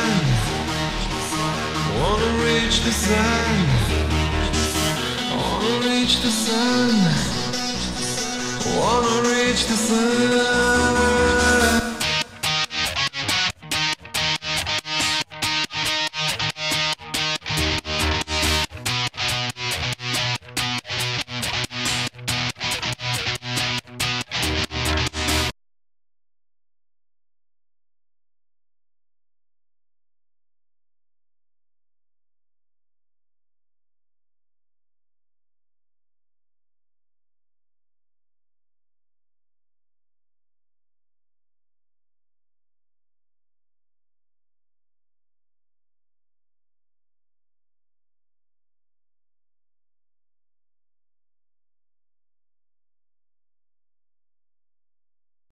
sun. Wanna reach the sun. Wanna reach the sun. Wanna reach the sun.